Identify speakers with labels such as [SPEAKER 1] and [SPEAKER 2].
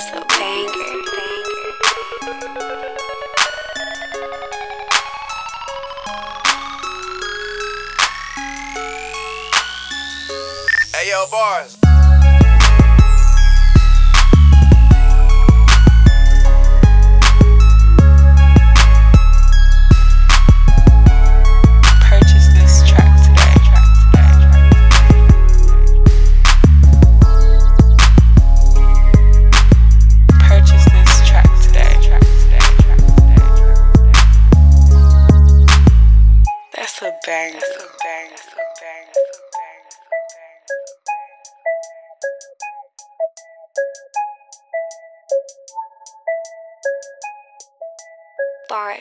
[SPEAKER 1] Hey yo, bars.
[SPEAKER 2] That's a bang. That's a bang. That's a bang. A bang. That's bang.
[SPEAKER 3] Bar